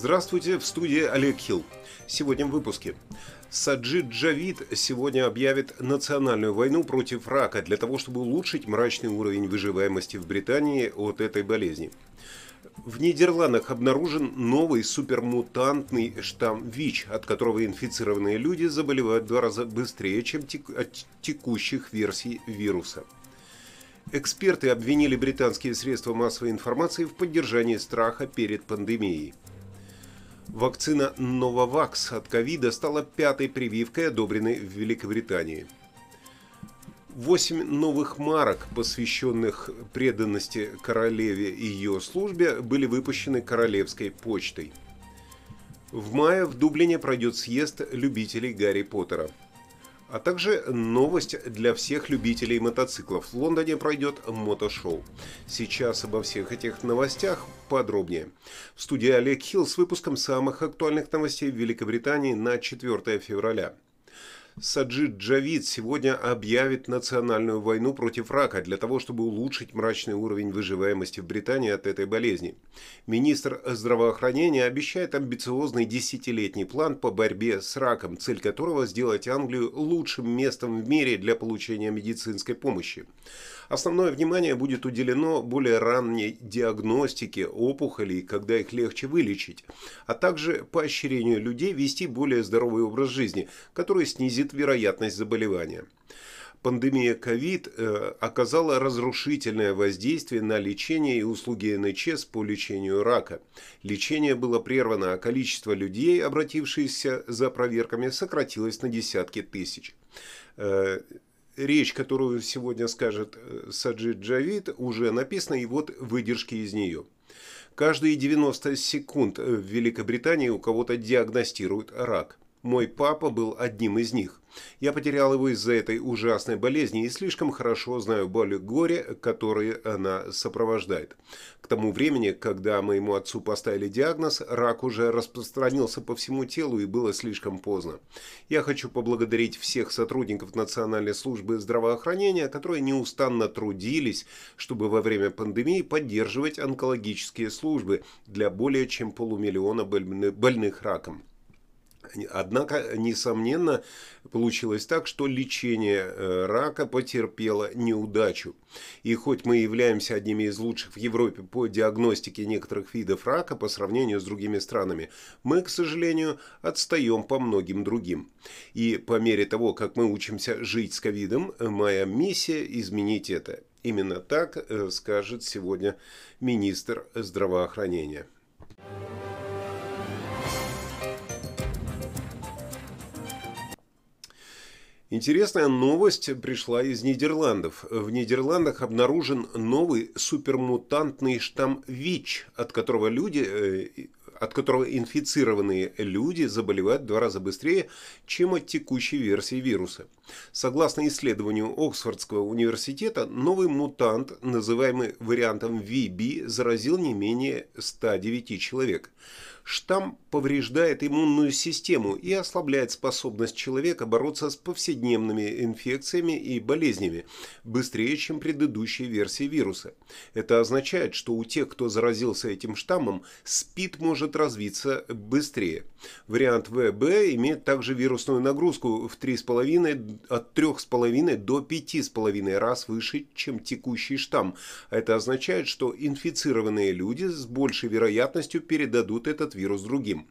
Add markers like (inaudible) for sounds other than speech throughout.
Здравствуйте, в студии Олег Хилл. Сегодня в выпуске. Саджид Джавид сегодня объявит национальную войну против рака для того, чтобы улучшить мрачный уровень выживаемости в Британии от этой болезни. В Нидерландах обнаружен новый супермутантный штамм ВИЧ, от которого инфицированные люди заболевают в два раза быстрее, чем от текущих версий вируса. Эксперты обвинили британские средства массовой информации в поддержании страха перед пандемией. Вакцина Novavax от ковида стала пятой прививкой, одобренной в Великобритании. Восемь новых марок, посвященных преданности королеве и ее службе, были выпущены королевской почтой. В мае в Дублине пройдет съезд любителей Гарри Поттера – а также новость для всех любителей мотоциклов. В Лондоне пройдет мотошоу. Сейчас обо всех этих новостях подробнее. В студии Олег Хилл с выпуском самых актуальных новостей в Великобритании на 4 февраля. Саджид Джавид сегодня объявит национальную войну против рака для того, чтобы улучшить мрачный уровень выживаемости в Британии от этой болезни. Министр здравоохранения обещает амбициозный десятилетний план по борьбе с раком, цель которого сделать Англию лучшим местом в мире для получения медицинской помощи. Основное внимание будет уделено более ранней диагностике опухолей, когда их легче вылечить, а также поощрению людей вести более здоровый образ жизни, который снизит вероятность заболевания. Пандемия COVID э, оказала разрушительное воздействие на лечение и услуги НХС по лечению рака. Лечение было прервано, а количество людей, обратившихся за проверками, сократилось на десятки тысяч. Э, речь, которую сегодня скажет э, Саджид Джавид, уже написана, и вот выдержки из нее. Каждые 90 секунд в Великобритании у кого-то диагностируют рак. Мой папа был одним из них. Я потерял его из-за этой ужасной болезни и слишком хорошо знаю боль и горе, которые она сопровождает. К тому времени, когда моему отцу поставили диагноз, рак уже распространился по всему телу и было слишком поздно. Я хочу поблагодарить всех сотрудников Национальной службы здравоохранения, которые неустанно трудились, чтобы во время пандемии поддерживать онкологические службы для более чем полумиллиона больных раком. Однако, несомненно, получилось так, что лечение э, рака потерпело неудачу. И хоть мы являемся одними из лучших в Европе по диагностике некоторых видов рака по сравнению с другими странами, мы, к сожалению, отстаем по многим другим. И по мере того, как мы учимся жить с ковидом, моя миссия изменить это. Именно так э, скажет сегодня министр здравоохранения. Интересная новость пришла из Нидерландов. В Нидерландах обнаружен новый супермутантный штамм ВИЧ, от которого люди, э, от которого инфицированные люди заболевают в два раза быстрее, чем от текущей версии вируса. Согласно исследованию Оксфордского университета, новый мутант, называемый вариантом VB, заразил не менее 109 человек. Штамм повреждает иммунную систему и ослабляет способность человека бороться с повседневными инфекциями и болезнями быстрее, чем предыдущие версии вируса. Это означает, что у тех, кто заразился этим штаммом, СПИД может развиться быстрее. Вариант ВБ имеет также вирусную нагрузку в 3,5, от 3,5 до 5,5 раз выше, чем текущий штамм. Это означает, что инфицированные люди с большей вероятностью передадут этот вирус другим.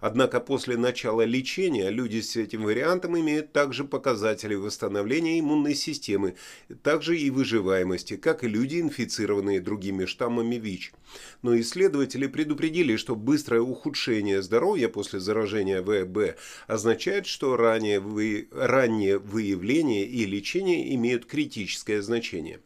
Однако после начала лечения люди с этим вариантом имеют также показатели восстановления иммунной системы, также и выживаемости, как и люди, инфицированные другими штаммами ВИЧ. Но исследователи предупредили, что быстрое ухудшение здоровья после заражения ВБ означает, что раннее, вы... раннее выявление и лечение имеют критическое значение.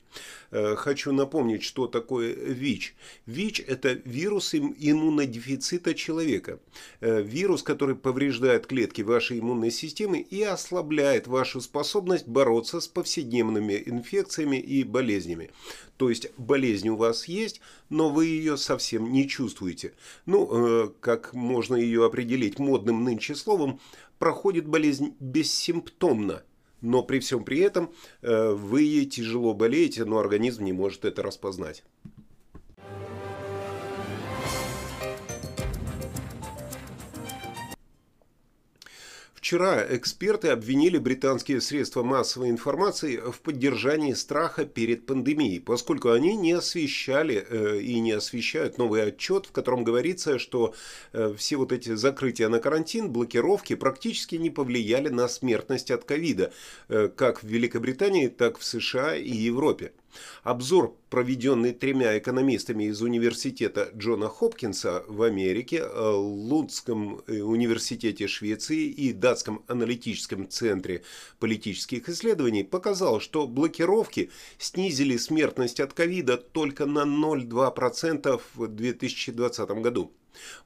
Э, хочу напомнить, что такое ВИЧ. ВИЧ – это вирус иммунодефицита человека. Э, вирус, который повреждает клетки вашей иммунной системы и ослабляет вашу способность бороться с повседневными инфекциями и болезнями. То есть болезнь у вас есть, но вы ее совсем не чувствуете. Ну, э, как можно ее определить модным нынче словом, проходит болезнь бессимптомно – но при всем при этом э, вы тяжело болеете, но организм не может это распознать. Вчера эксперты обвинили британские средства массовой информации в поддержании страха перед пандемией, поскольку они не освещали э, и не освещают новый отчет, в котором говорится, что э, все вот эти закрытия на карантин, блокировки практически не повлияли на смертность от ковида, э, как в Великобритании, так в США и Европе. Обзор, проведенный тремя экономистами из университета Джона Хопкинса в Америке, э, Лундском э, университете Швеции и Датском аналитическом центре политических исследований, показал, что блокировки снизили смертность от ковида только на 0,2% в 2020 году.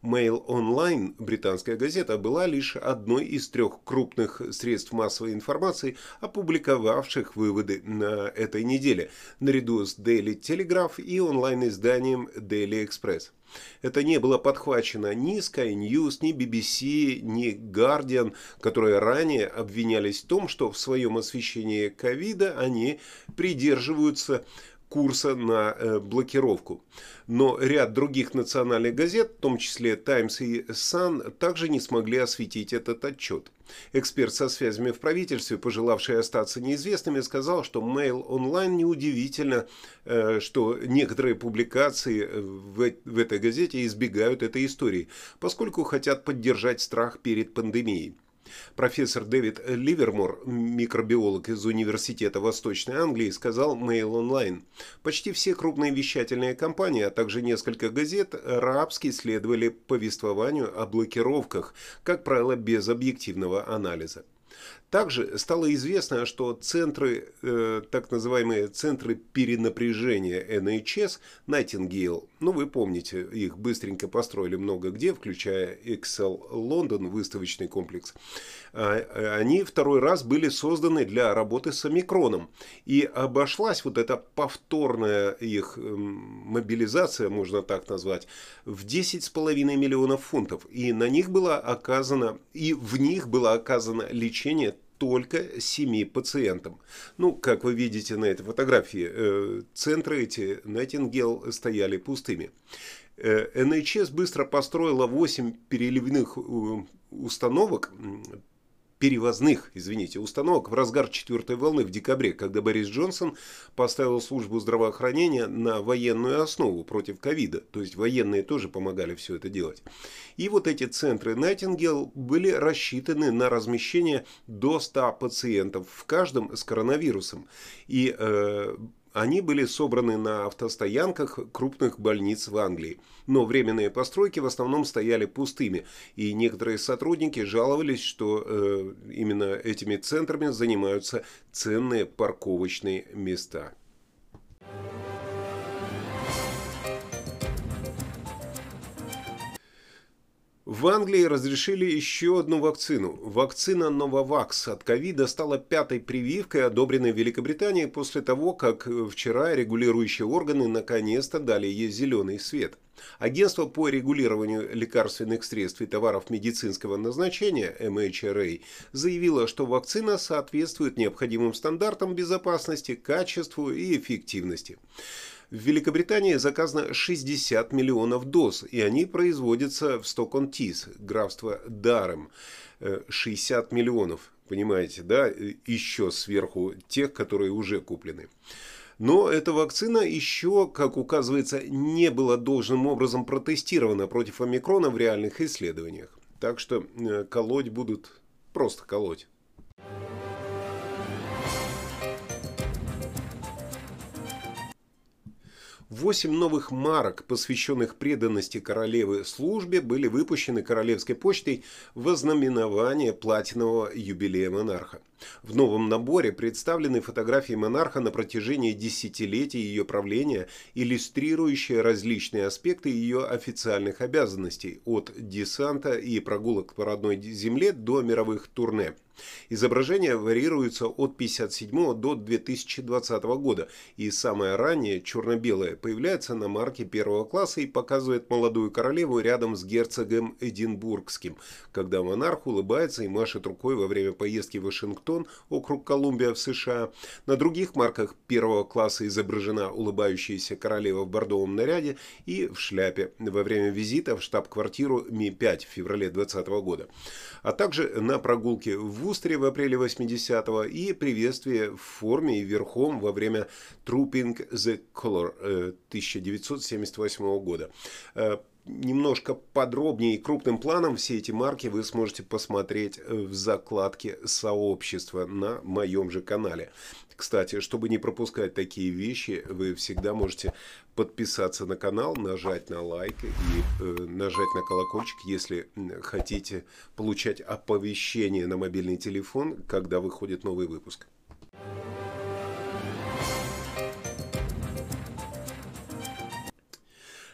Mail Online, британская газета, была лишь одной из трех крупных средств массовой информации, опубликовавших выводы на этой неделе, наряду с Daily Telegraph и онлайн-изданием Daily Express. Это не было подхвачено ни Sky News, ни BBC, ни Guardian, которые ранее обвинялись в том, что в своем освещении ковида они придерживаются курса на э, блокировку. Но ряд других национальных газет, в том числе Times и Sun, также не смогли осветить этот отчет. Эксперт со связями в правительстве, пожелавший остаться неизвестными, сказал, что Mail Online неудивительно, э, что некоторые публикации в, в этой газете избегают этой истории, поскольку хотят поддержать страх перед пандемией. Профессор Дэвид Ливермор, микробиолог из Университета Восточной Англии, сказал Mail Online. Почти все крупные вещательные компании, а также несколько газет рабски следовали повествованию о блокировках, как правило, без объективного анализа. Также стало известно, что центры, э, так называемые центры перенапряжения NHS, Nightingale, ну вы помните, их быстренько построили много где, включая Excel London, выставочный комплекс, а, они второй раз были созданы для работы с омикроном. И обошлась вот эта повторная их эм, мобилизация, можно так назвать, в 10,5 миллионов фунтов. И на них было оказано, и в них было оказано лечение только семи пациентам. Ну, как вы видите на этой фотографии, э, центры эти Найтингел стояли пустыми. Э, быстро построила 8 переливных э, установок, перевозных, извините, установок в разгар четвертой волны в декабре, когда Борис Джонсон поставил службу здравоохранения на военную основу против ковида. То есть военные тоже помогали все это делать. И вот эти центры Найтингел были рассчитаны на размещение до 100 пациентов в каждом с коронавирусом. И э, они были собраны на автостоянках крупных больниц в Англии. Но временные постройки в основном стояли пустыми, и некоторые сотрудники жаловались, что э, именно этими центрами занимаются ценные парковочные места. В Англии разрешили еще одну вакцину. Вакцина Novavax от ковида стала пятой прививкой, одобренной в Великобритании после того, как вчера регулирующие органы наконец-то дали ей зеленый свет. Агентство по регулированию лекарственных средств и товаров медицинского назначения MHRA заявило, что вакцина соответствует необходимым стандартам безопасности, качеству и эффективности. В Великобритании заказано 60 миллионов доз, и они производятся в Стокон-Тис, графство Дарем. 60 миллионов, понимаете, да, еще сверху тех, которые уже куплены. Но эта вакцина еще, как указывается, не была должным образом протестирована против омикрона в реальных исследованиях. Так что э, колоть будут просто колоть. Восемь новых марок, посвященных преданности королевы службе, были выпущены Королевской почтой в ознаменование платинового юбилея монарха. В новом наборе представлены фотографии монарха на протяжении десятилетий ее правления, иллюстрирующие различные аспекты ее официальных обязанностей, от десанта и прогулок по родной земле до мировых турне. Изображения варьируются от 57 до 2020 года, и самое раннее, черно-белое, появляется на марке первого класса и показывает молодую королеву рядом с герцогом Эдинбургским, когда монарх улыбается и машет рукой во время поездки в Вашингтон Вашингтон, округ Колумбия в США. На других марках первого класса изображена улыбающаяся королева в бордовом наряде и в шляпе во время визита в штаб-квартиру Ми-5 в феврале 2020 года. А также на прогулке в Вустере в апреле 80-го и приветствие в форме и верхом во время Trooping the Color 1978 э, года. Немножко подробнее и крупным планом все эти марки вы сможете посмотреть э, в закладке сообщества на моем же канале. Кстати, чтобы не пропускать такие вещи, вы всегда можете подписаться на канал, нажать на лайк и э, нажать на колокольчик, если хотите получать оповещение на мобильный телефон, когда выходит новый выпуск.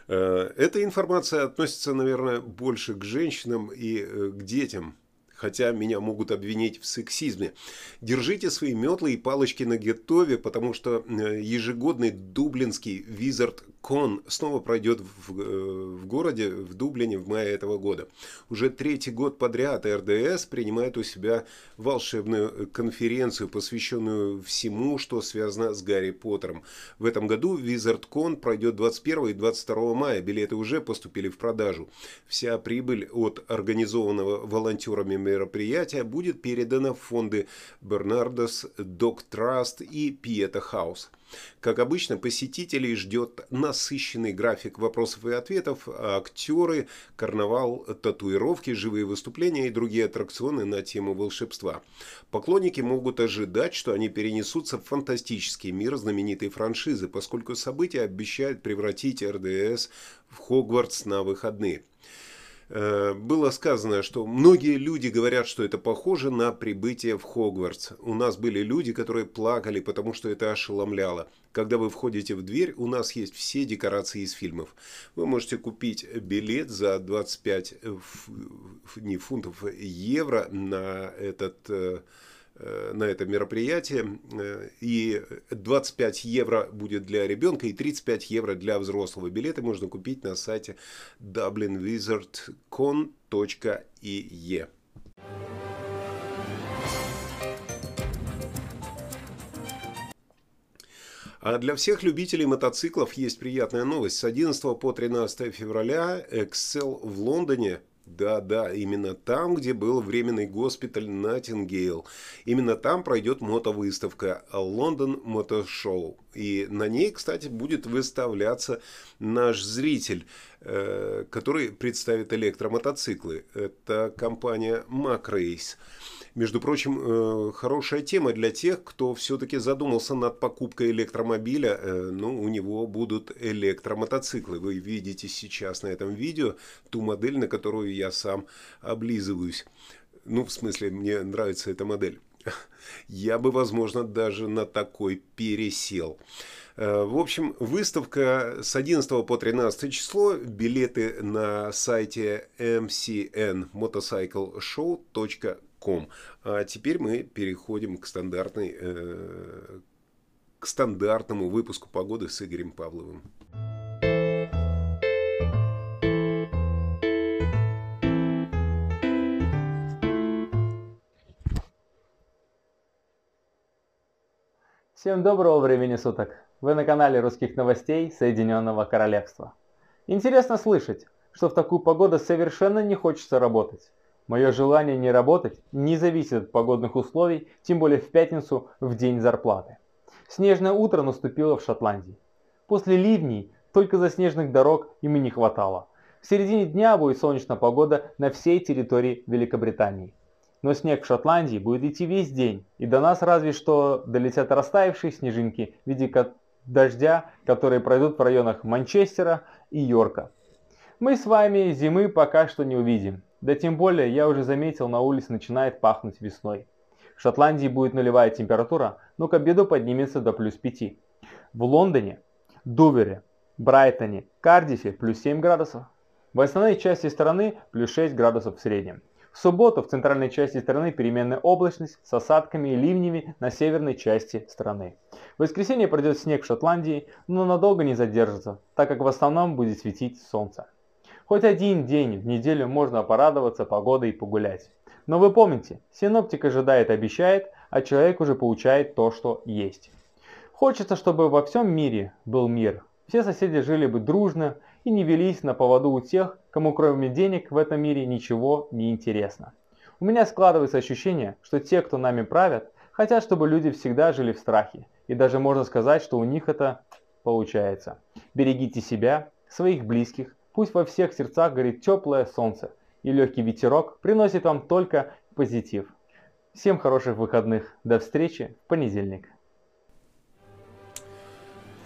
Эта информация относится, наверное, больше к женщинам и э, к детям, хотя меня могут обвинить в сексизме. Держите свои метлы и палочки на готове, потому что э, ежегодный дублинский Wizard Кон снова пройдет в, э, в городе, в Дублине в мае этого года. Уже третий год подряд РДС принимает у себя волшебную конференцию, посвященную всему, что связано с Гарри Поттером. В этом году Wizard Con пройдет 21 и 22 мая. Билеты уже поступили в продажу. Вся прибыль от организованного волонтерами мероприятия будет передана в фонды Бернардос, Док Траст и Пиета Хаус. Как обычно, посетителей ждет насыщенный график вопросов и ответов, актеры, карнавал, татуировки, живые выступления и другие аттракционы на тему волшебства. Поклонники могут ожидать, что они перенесутся в фантастический мир знаменитой франшизы, поскольку события обещают превратить РДС в Хогвартс на выходные. Э, было сказано, что многие люди говорят, что это похоже на прибытие в Хогвартс. У нас были люди, которые плакали, потому что это ошеломляло. Когда вы входите в дверь, у нас есть все декорации из фильмов. Вы можете купить билет за 25 не фунтов, евро на этот э, на это мероприятие. Э, и 25 евро будет для ребенка и 35 евро для взрослого. Билеты можно купить на сайте dublinwizardcon.ie. А для всех любителей мотоциклов есть приятная новость. С 11 по 13 февраля Excel в Лондоне да, да, именно там, где был временный госпиталь Nightingale. Именно там пройдет мотовыставка London Motor Show. И на ней, кстати, будет выставляться наш зритель, э, который представит электромотоциклы. Это компания Macrace. Между прочим, э, хорошая тема для тех, кто все-таки задумался над покупкой электромобиля. Э, ну, у него будут электромотоциклы. Вы видите сейчас на этом видео ту модель, на которую я сам облизываюсь. Ну, в смысле, мне нравится эта модель. (laughs) Я бы, возможно, даже на такой пересел. Э, в общем, выставка с 11 по 13 число. Билеты на сайте mcnmotorcycleshow.com ком. А теперь мы переходим к стандартной, э, к стандартному выпуску погоды с Игорем Павловым. Всем доброго времени суток! Вы на канале русских новостей Соединенного Королевства. Интересно слышать, что в такую погоду совершенно не хочется работать. Мое желание не работать не зависит от погодных условий, тем более в пятницу, в день зарплаты. Снежное утро наступило в Шотландии. После ливней только заснеженных дорог им и не хватало. В середине дня будет солнечная погода на всей территории Великобритании. Но снег в Шотландии будет идти весь день, и до нас разве что долетят растаявшие снежинки в виде дождя, которые пройдут в районах Манчестера и Йорка. Мы с вами зимы пока что не увидим, да тем более, я уже заметил, на улице начинает пахнуть весной. В Шотландии будет нулевая температура, но к обеду поднимется до плюс 5. В Лондоне, Дувере, Брайтоне, Кардифе плюс 7 градусов. В основной части страны плюс 6 градусов в среднем. В субботу в центральной части страны переменная облачность с осадками и ливнями на северной части страны. В воскресенье пройдет снег в Шотландии, но надолго не задержится, так как в основном будет светить солнце. Хоть один день в неделю можно порадоваться погодой и погулять. Но вы помните, синоптик ожидает обещает а человек уже получает то, что есть. Хочется, чтобы во всем мире был мир. Все соседи жили бы дружно и не велись на поводу у тех, кому кроме денег в этом мире ничего не интересно. У меня складывается ощущение, что те, кто нами правят, хотят, чтобы люди всегда жили в страхе. И даже можно сказать, что у них это получается. Берегите себя, своих близких, пусть во всех сердцах горит теплое солнце, и легкий ветерок приносит вам только позитив. Всем хороших выходных, до встречи в понедельник.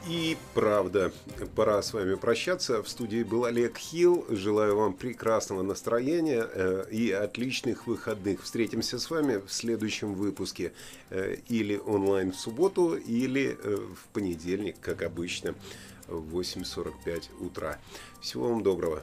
И правда, пора с вами прощаться. В студии был Олег Хилл. Желаю вам прекрасного настроения э, и отличных выходных. Встретимся с вами в следующем выпуске. Э, или онлайн в субботу, или э, в понедельник, как обычно, в 8.45 утра. Всего вам доброго.